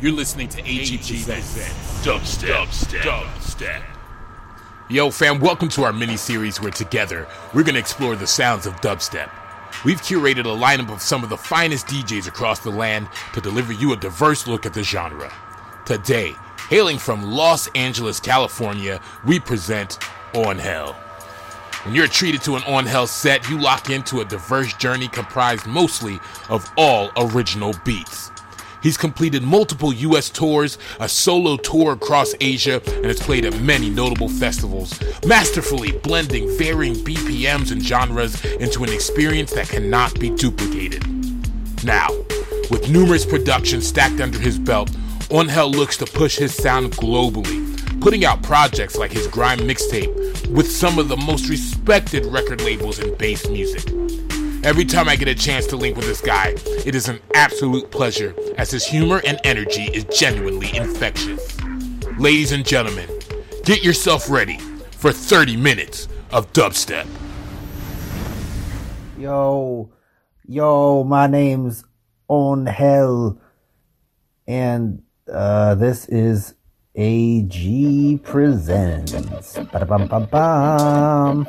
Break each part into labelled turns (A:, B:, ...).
A: You're listening to AG Presents Dubstep. Dubstep. Dubstep. Yo, fam, welcome to our mini series where together we're going to explore the sounds of dubstep. We've curated a lineup of some of the finest DJs across the land to deliver you a diverse look at the genre. Today, hailing from Los Angeles, California, we present Onhell. When you're treated to an Onhell set, you lock into a diverse journey comprised mostly of all original beats. He's completed multiple US tours, a solo tour across Asia, and has played at many notable festivals, masterfully blending varying BPMs and genres into an experience that cannot be duplicated. Now, with numerous productions stacked under his belt, Onhell looks to push his sound globally, putting out projects like his Grime mixtape with some of the most respected record labels in bass music. Every time I get a chance to link with this guy, it is an absolute pleasure as his humor and energy is genuinely infectious. Ladies and gentlemen, get yourself ready for 30 minutes of dubstep.
B: Yo, yo, my name's Onhell, and uh, this is AG Presents. Ba-da-bum-bum-bum.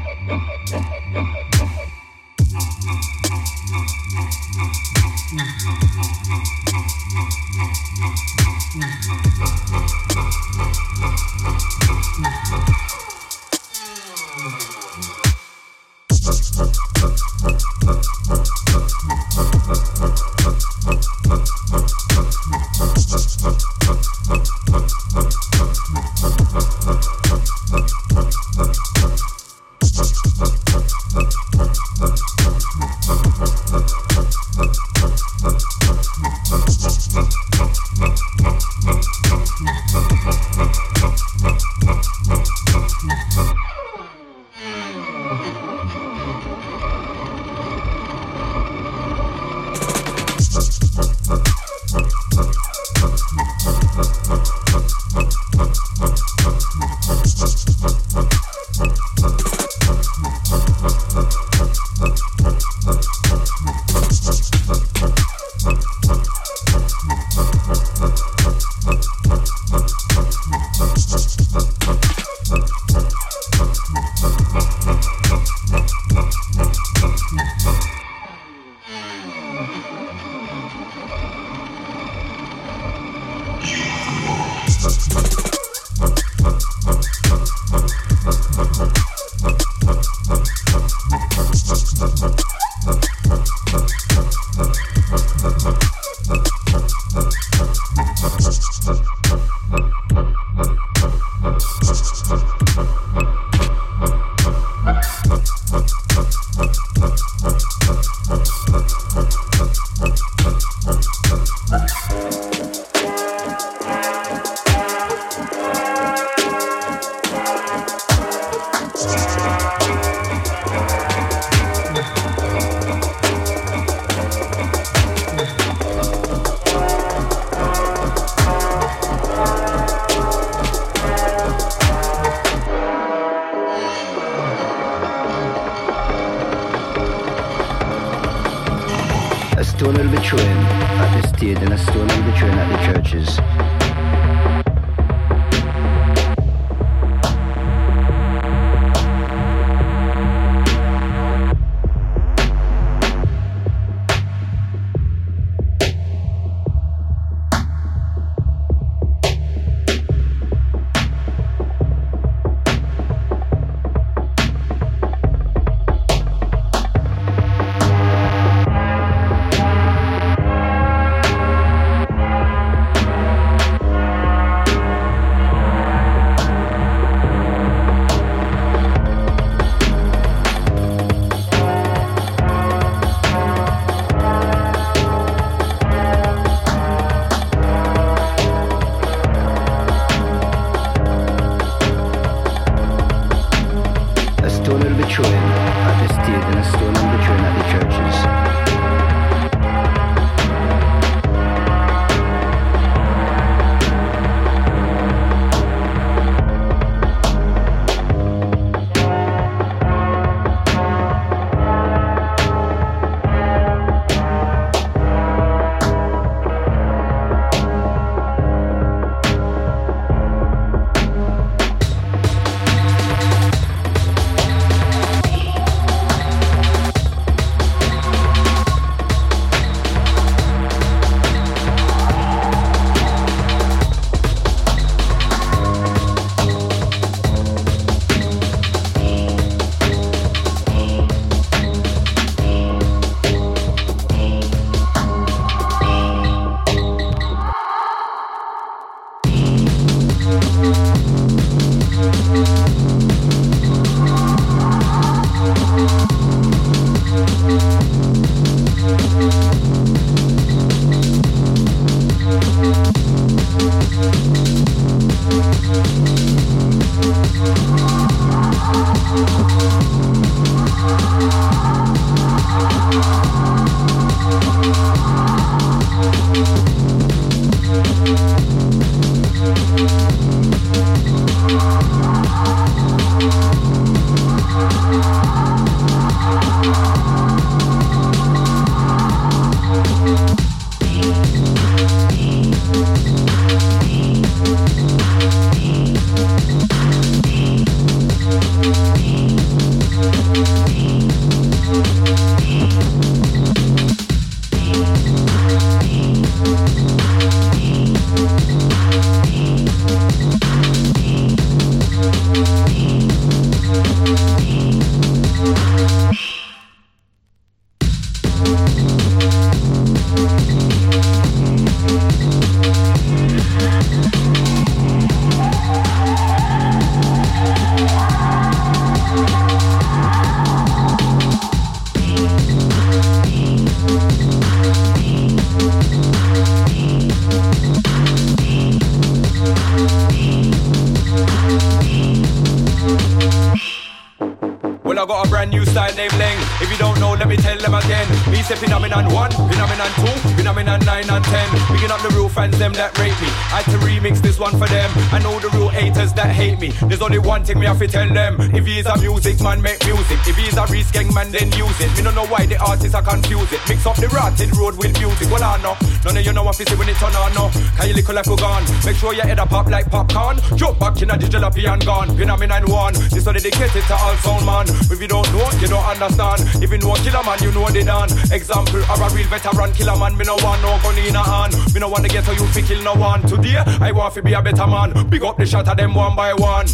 C: I
D: got a brand new style named Leng. If you don't know, let me tell them again. Me say phenomenon one, phenomenon two, phenomenon nine and ten. Picking up the real fans, them that rate me. I had to remix this one for them. I know the real haters that hate me. There's only one thing me have to tell them. If he's a music man, make music. If he's a risk man, then use it. Me don't know why the artists are confused it. Mix up the rotted road with music. Well, I know. None of you know what to see when it turn on, no. Can you little like go gone? Make sure your head a pop like popcorn. Jump back in a digital and gone. Phenomenon one. This one dedicated to all sound man. If you don't know, you don't understand. If you know killer man, you know they done. Example of a real veteran killer man. Me no want no gun in a hand. Me no want to get so you fi kill no one. Today, I want to be a better man. Big up the shot of them one by one.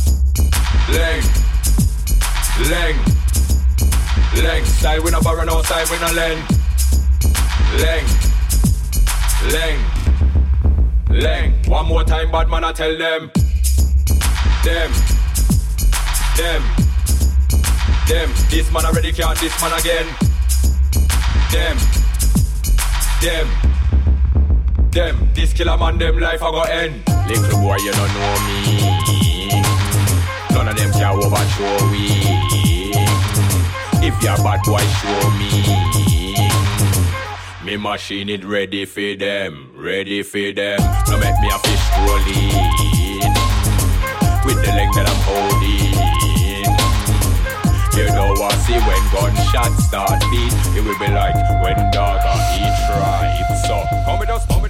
D: Leg. Leg. Leg. Side with a borrow, no side with a leg. Leg. Leg. Leg. One more time, bad man, I tell them. Them. Them. Them. This man already can't, this man again. Them. Them. Them. This killer man, them life I go end.
A: Little boy, you don't know me. None of them can overshow we. If you're bad boy, show me. Me machine it ready for them, ready for them. Now make me a fish rolling with the leg that I'm holding. I see when gunshots start beat, it will be like when dog eat tribe. So come with us, come with us, come with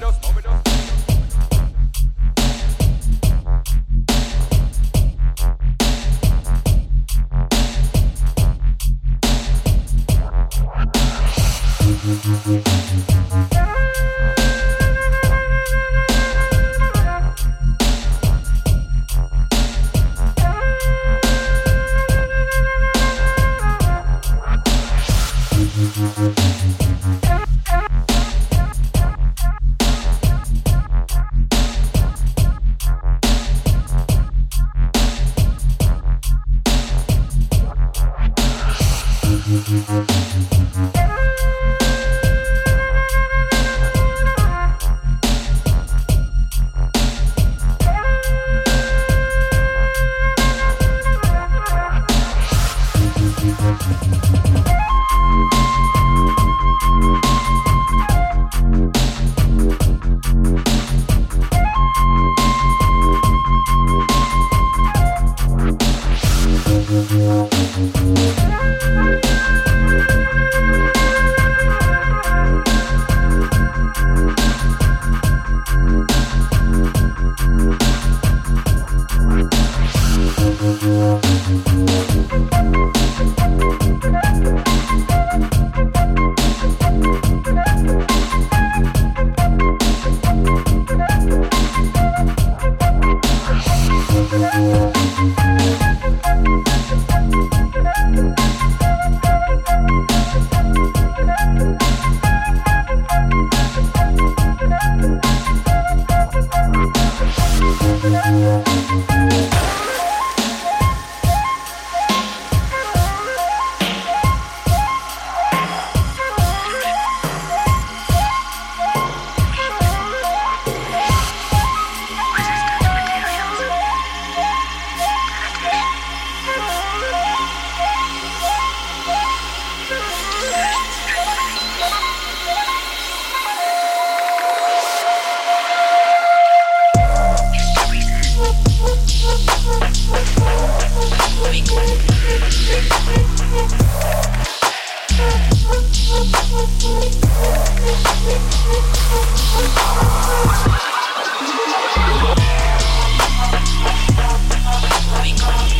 E: We go.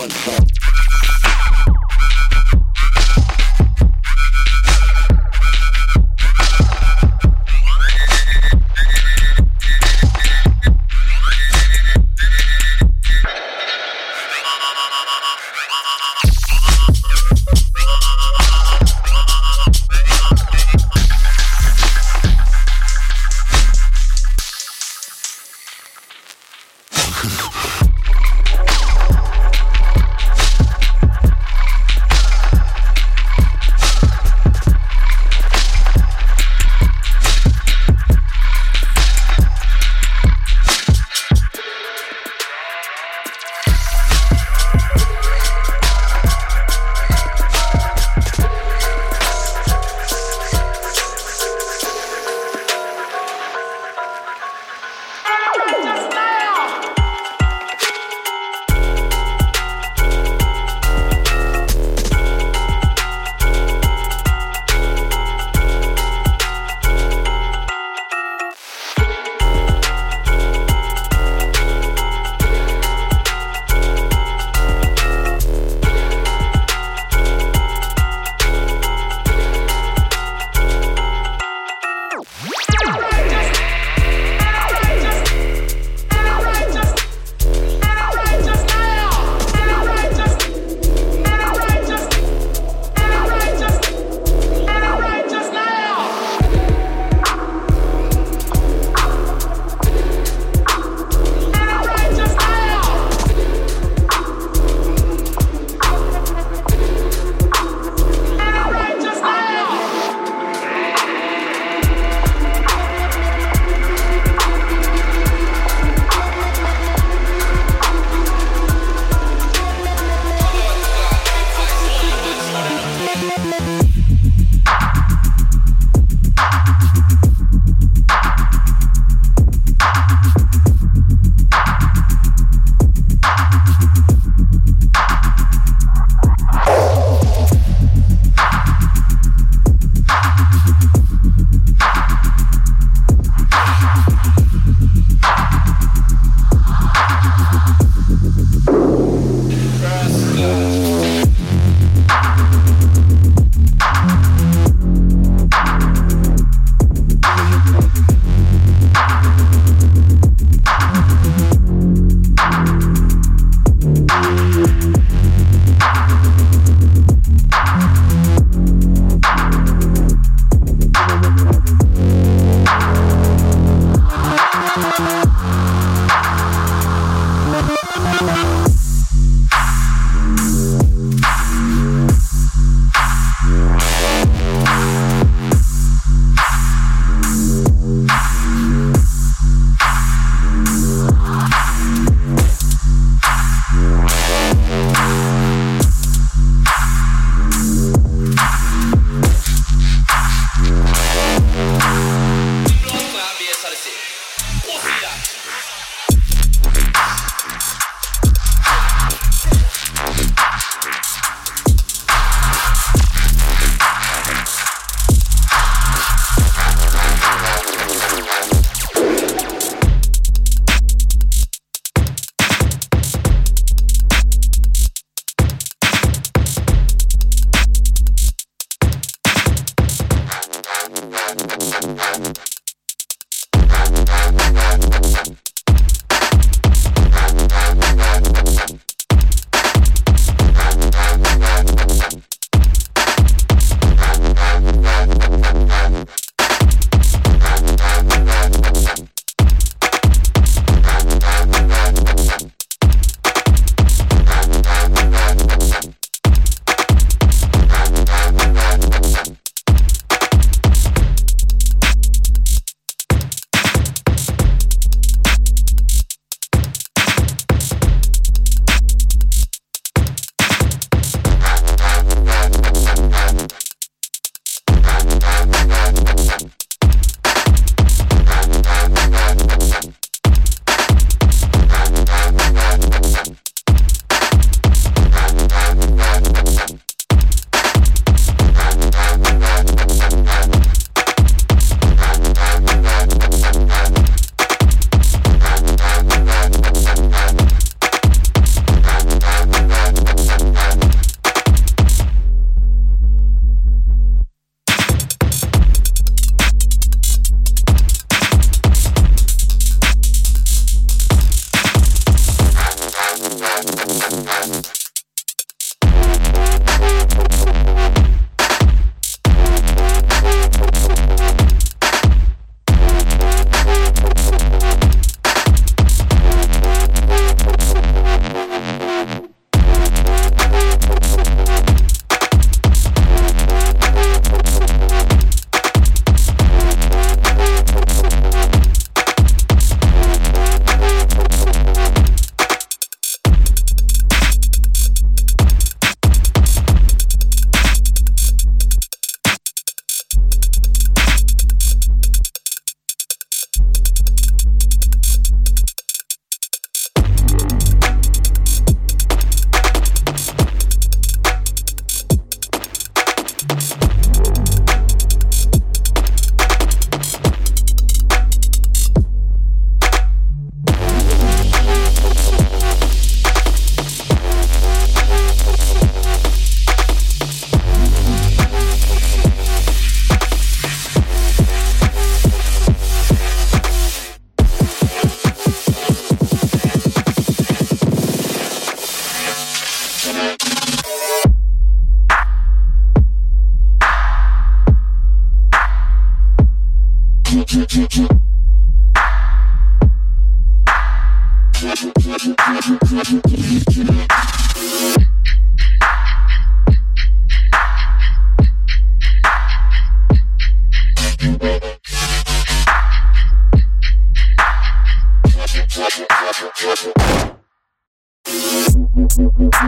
E: one.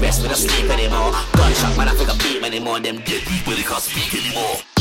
E: rest, we
F: don't sleep anymore. Gunshot, man, I think I beat anymore. Them dead people, they can't speak anymore.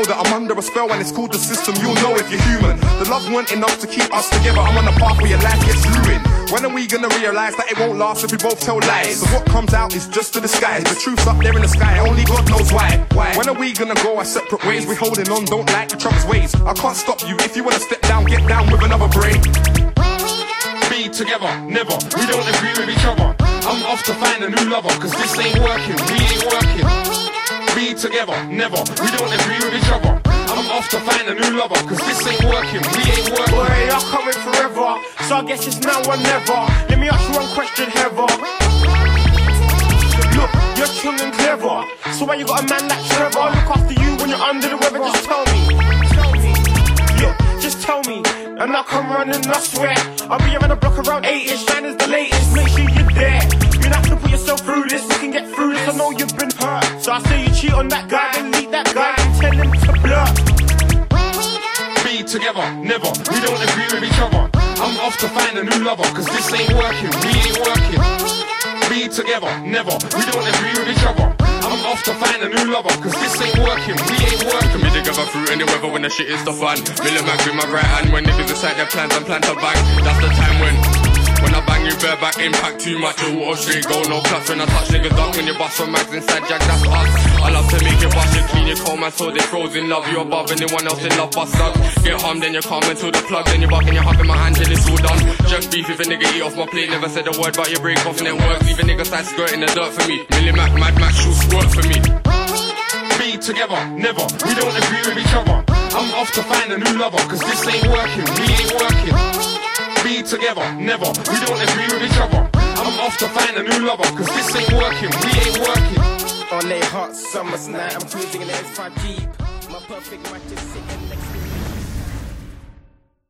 F: An elder, I'm under a spell and it's called the system. You'll know if you're human. The love weren't enough to keep us together. I'm on the path where your life gets ruined. When are we gonna realize that it won't last if we both tell lies? So what comes out is just a disguise. The truth's up there in the sky, only God knows why. Why? When are we gonna go our separate ways? We holding on, don't like each other's ways. I can't stop you if you wanna step down, get down with another brain.
E: Be together, never. We don't agree with each other. I'm off to find a new lover, cause this ain't working, we ain't working. Together, never. We don't agree with each other. I'm off to find a new lover, cause this ain't working, we ain't working.
G: Boy, you're coming forever, so I guess it's now or never. Let me ask you one question, Heather. Look, you're chill and clever, so why you got a man like Trevor? Look after you when you're under the weather, just tell me. Look, just tell me, and I'll come running, I swear. I'll be around the block around 8ish, mine is the latest, make sure you're there. You don't have to put yourself through this, you can get through this, I know you've been hurt. So I say you cheat on that guy, then leave that guy, and tell him to blur.
E: Be together, never. We don't agree with each other. I'm off to find a new lover, cause this ain't working, we ain't working. Be together, never. We don't agree with each other. I'm off to find a new lover, cause this ain't working, we ain't working.
H: Can Me together through any weather when the shit is the fun. Million man with my right hand when niggas decide their plans and plan to bang. That's the time when. When I bang you bareback, impact too much, your water straight go, no clutch when I touch niggas up when you bust from mags inside jack, that's us. I love to make you wash it clean, you cold man, so they frozen love you above anyone else in love, bust up. Get harmed, then you calm until the plug, then you buck and you hugging my hand till it's all done. Just beef if a nigga eat off my plate, never said a word, about you break off and it works. Leave a nigga side skirt in the dirt for me. Millie Mac, Mad Max, shoot squirt for me.
E: Be together, never. We don't agree with each other. I'm off to find a new lover, cause this ain't working, we ain't working. Be together, never. We don't agree with each other. I'm off to find a new lover, cause this ain't working, we ain't working.
G: On a hot summer's night, I'm cruising in the S5 Jeep. My perfect match is